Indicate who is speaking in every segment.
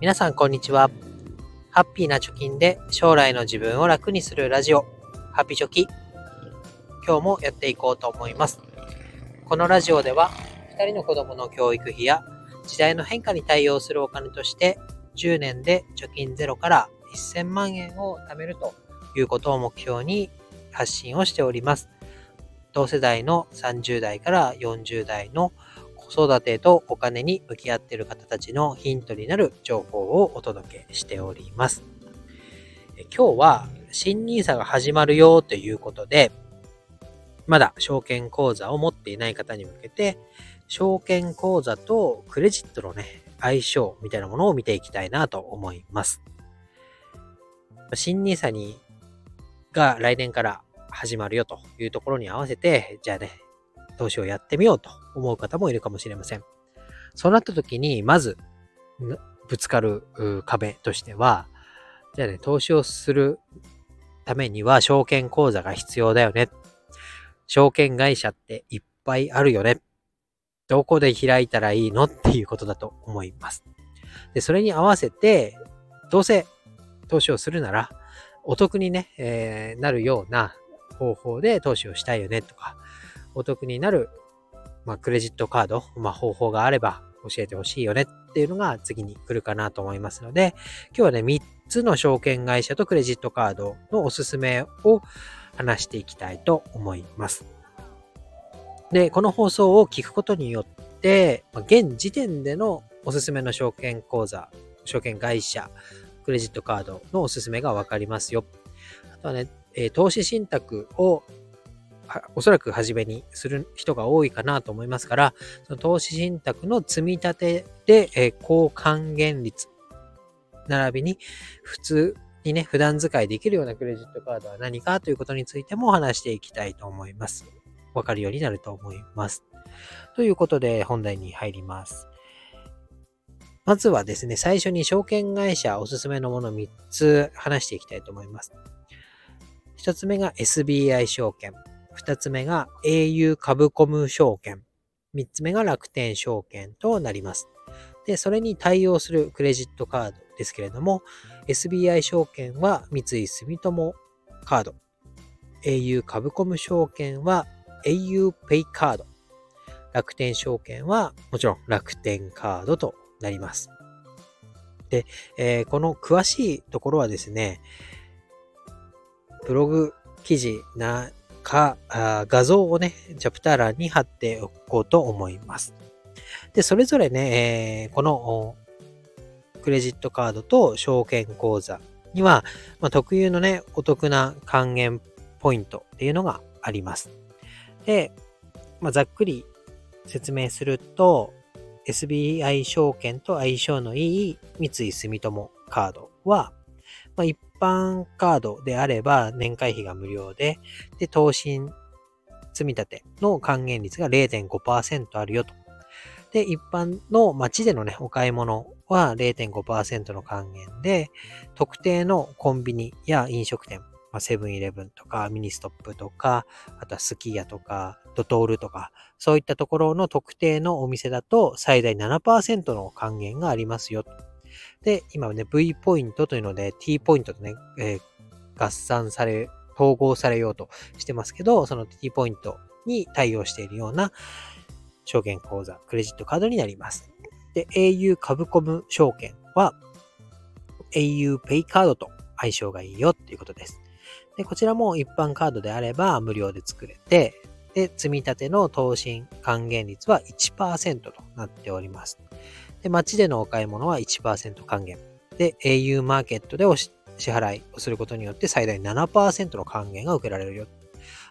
Speaker 1: 皆さんこんにちは。ハッピーな貯金で将来の自分を楽にするラジオ、ハッピチョキ。今日もやっていこうと思います。このラジオでは、2人の子供の教育費や時代の変化に対応するお金として、10年で貯金ゼロから1000万円を貯めるということを目標に発信をしております。同世代の30代から40代の子育てとお金に向き合っている方たちのヒントになる情報をお届けしております。今日は新 nisa が始まるよということで、まだ証券口座を持っていない方に向けて、証券口座とクレジットのね、相性みたいなものを見ていきたいなと思います。新 nisa にが来年から始まるよというところに合わせて、じゃあね、投資をやってみようと思う方もいるかもしれません。そうなった時に、まず、ぶつかる壁としては、じゃあね、投資をするためには証券口座が必要だよね。証券会社っていっぱいあるよね。どこで開いたらいいのっていうことだと思います。で、それに合わせて、どうせ投資をするなら、お得にね、えー、なるような方法で投資をしたいよねとか、お得になる、まあ、クレジットカード、まあ、方法があれば教えてほしいよねっていうのが次に来るかなと思いますので、今日はね、3つの証券会社とクレジットカードのおすすめを話していきたいと思います。で、この放送を聞くことによって、ま、現時点でのおすすめの証券口座、証券会社、クレジットカードのおすすめがわかりますよ。あとはね、投資信託をおそらく初めにする人が多いかなと思いますから、その投資信託の積み立てで、えー、高還元率、並びに普通にね、普段使いできるようなクレジットカードは何かということについても話していきたいと思います。わかるようになると思います。ということで本題に入ります。まずはですね、最初に証券会社おすすめのもの3つ話していきたいと思います。1つ目が SBI 証券。2つ目が au 株コム証券。3つ目が楽天証券となります。で、それに対応するクレジットカードですけれども、SBI 証券は三井住友カード。au 株コム証券は au Pay カード。楽天証券はもちろん楽天カードとなります。で、えー、この詳しいところはですね、ブログ記事なか、画像をね、チャプター欄に貼っておこうと思います。で、それぞれね、えー、このクレジットカードと証券口座には、まあ、特有のね、お得な還元ポイントっていうのがあります。で、まあ、ざっくり説明すると、SBI 証券と相性のいい三井住友カードは、まあ、一般カードであれば年会費が無料で、で、投信積立の還元率が0.5%あるよと。で、一般の街でのね、お買い物は0.5%の還元で、特定のコンビニや飲食店、セブンイレブンとかミニストップとか、あとはすき家とか、ドトールとか、そういったところの特定のお店だと最大7%の還元がありますよと。で、今ね、V ポイントというので T ポイントとね、えー、合算され、統合されようとしてますけど、その T ポイントに対応しているような証券口座、クレジットカードになります。で、au 株コム証券は au Pay カードと相性がいいよっていうことです。で、こちらも一般カードであれば無料で作れて、で、積み立ての投資還元率は1%となっております。で、街でのお買い物は1%還元。で、au マーケットでお支払いをすることによって最大7%の還元が受けられるよ。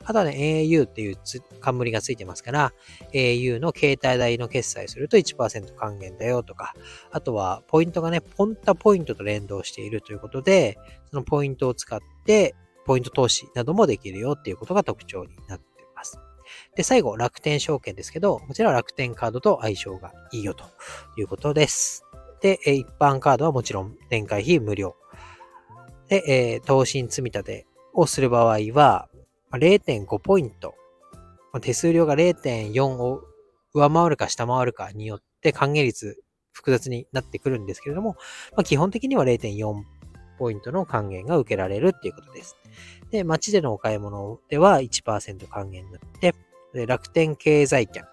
Speaker 1: あとはね、au っていう冠がついてますから、au の携帯代の決済すると1%還元だよとか、あとはポイントがね、ポンタポイントと連動しているということで、そのポイントを使って、ポイント投資などもできるよっていうことが特徴になっています。で、最後、楽天証券ですけど、こちらは楽天カードと相性がいいよということです。で、一般カードはもちろん年会費無料。で、えー、投資積立をする場合は、0.5ポイント。手数料が0.4を上回るか下回るかによって還元率複雑になってくるんですけれども、まあ、基本的には0.4ポイントの還元が受けられるっていうことです。で、街でのお買い物では1%還元になって、で楽天経済圏、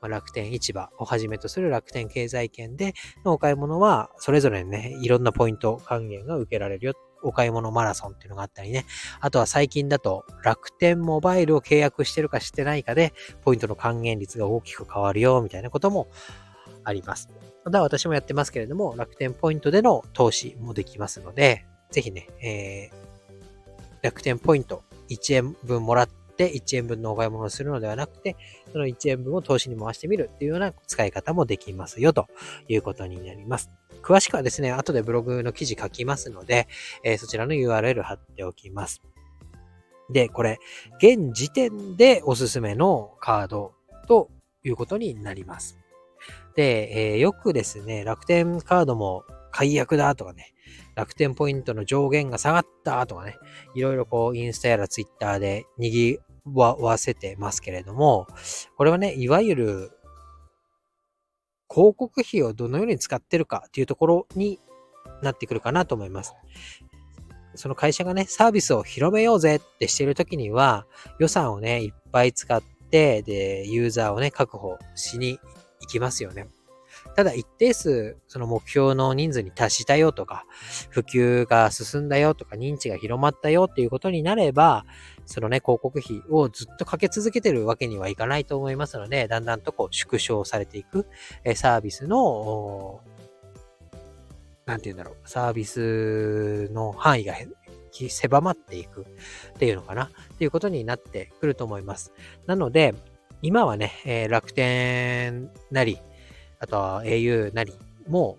Speaker 1: まあ、楽天市場をはじめとする楽天経済圏でのお買い物は、それぞれね、いろんなポイント還元が受けられるよ。お買い物マラソンっていうのがあったりね。あとは最近だと楽天モバイルを契約してるかしてないかで、ポイントの還元率が大きく変わるよ、みたいなこともあります。また私もやってますけれども、楽天ポイントでの投資もできますので、ぜひね、えー、楽天ポイント1円分もらって1円分のお買い物をするのではなくて、その1円分を投資に回してみるっていうような使い方もできますよということになります。詳しくはですね、後でブログの記事書きますので、えー、そちらの URL 貼っておきます。で、これ、現時点でおすすめのカードということになります。で、えー、よくですね、楽天カードも解約だとかね、楽天ポイントの上限が下がったとかね、いろいろこうインスタやらツイッターで賑わせてますけれども、これはね、いわゆる広告費をどのように使ってるかっていうところになってくるかなと思います。その会社がね、サービスを広めようぜってしてるときには、予算をね、いっぱい使って、で、ユーザーをね、確保しに行きますよね。ただ一定数、その目標の人数に達したよとか、普及が進んだよとか、認知が広まったよっていうことになれば、そのね、広告費をずっとかけ続けてるわけにはいかないと思いますので、だんだんとこう縮小されていく、えサービスの、なんて言うんだろう、サービスの範囲が狭まっていくっていうのかなっていうことになってくると思います。なので、今はね、えー、楽天なり、あとは au なりも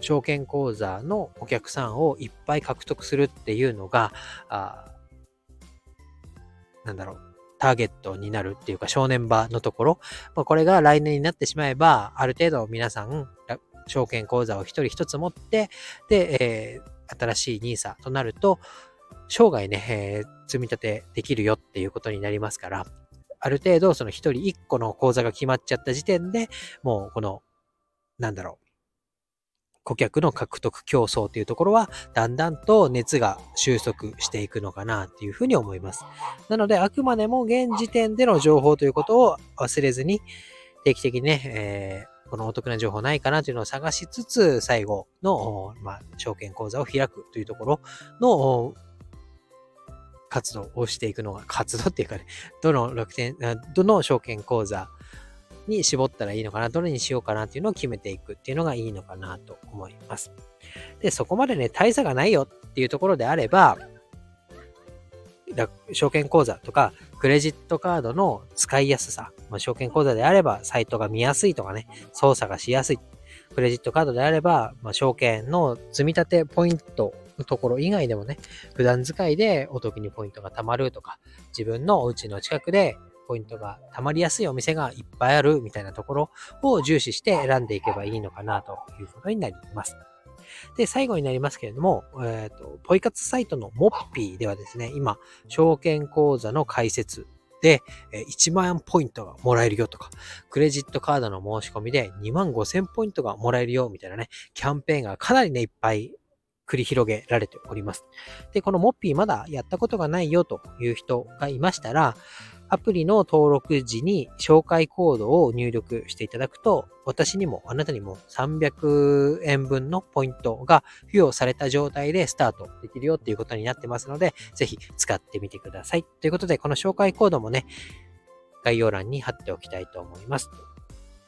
Speaker 1: う、証券口座のお客さんをいっぱい獲得するっていうのが、あなんだろう、ターゲットになるっていうか正念場のところ、まあ、これが来年になってしまえば、ある程度皆さん、証券口座を一人一つ持って、で、えー、新しい NISA となると、生涯ね、えー、積み立てできるよっていうことになりますから、ある程度その一人一個の口座が決まっちゃった時点で、もうこのなんだろう、顧客の獲得競争というところは、だんだんと熱が収束していくのかなっていうふうに思います。なので、あくまでも現時点での情報ということを忘れずに、定期的にね、えー、このお得な情報ないかなというのを探しつつ、最後の、まあ、証券口座を開くというところの活動をしていくのが、活動っていうかね、どの楽天、どの証券口座に絞ったらいいのかな、どれにしようかなっていうのを決めていくっていうのがいいのかなと思います。で、そこまでね、大差がないよっていうところであれば、証券口座とかクレジットカードの使いやすさ、まあ、証券口座であればサイトが見やすいとかね、操作がしやすい。クレジットカードであれば、まあ、証券の積み立てポイントところ以外でもね、普段使いでお得にポイントが貯まるとか、自分のお家の近くでポイントが溜まりやすいお店がいっぱいあるみたいなところを重視して選んでいけばいいのかなということになります。で、最後になりますけれども、えっ、ー、と、ポイ活サイトのモッピーではですね、今、証券口座の開設で、1万ポイントがもらえるよとか、クレジットカードの申し込みで2万5千ポイントがもらえるよみたいなね、キャンペーンがかなりね、いっぱい繰り広げられております。で、このモッピーまだやったことがないよという人がいましたら、アプリの登録時に紹介コードを入力していただくと、私にもあなたにも300円分のポイントが付与された状態でスタートできるよっていうことになってますので、ぜひ使ってみてください。ということで、この紹介コードもね、概要欄に貼っておきたいと思います。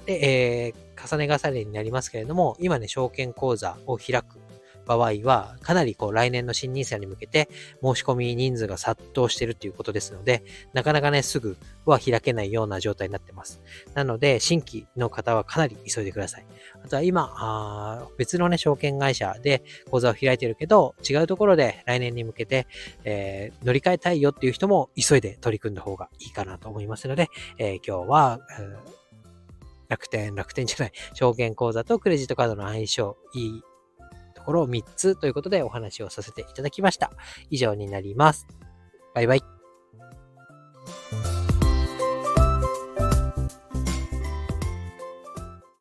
Speaker 1: で、えー、重ね重ねになりますけれども、今ね、証券口座を開く場合は、かなりこう来年の新 NISA に向けて申し込み人数が殺到しているということですので、なかなかね、すぐは開けないような状態になってます。なので、新規の方はかなり急いでください。あとは今、あ別のね、証券会社で口座を開いてるけど、違うところで来年に向けて、えー、乗り換えたいよっていう人も急いで取り組んだ方がいいかなと思いますので、えー、今日は、楽天、楽天じゃない、証券口座とクレジットカードの相性いいころ3つということでお話をさせていただきました。以上になります。バイバイ。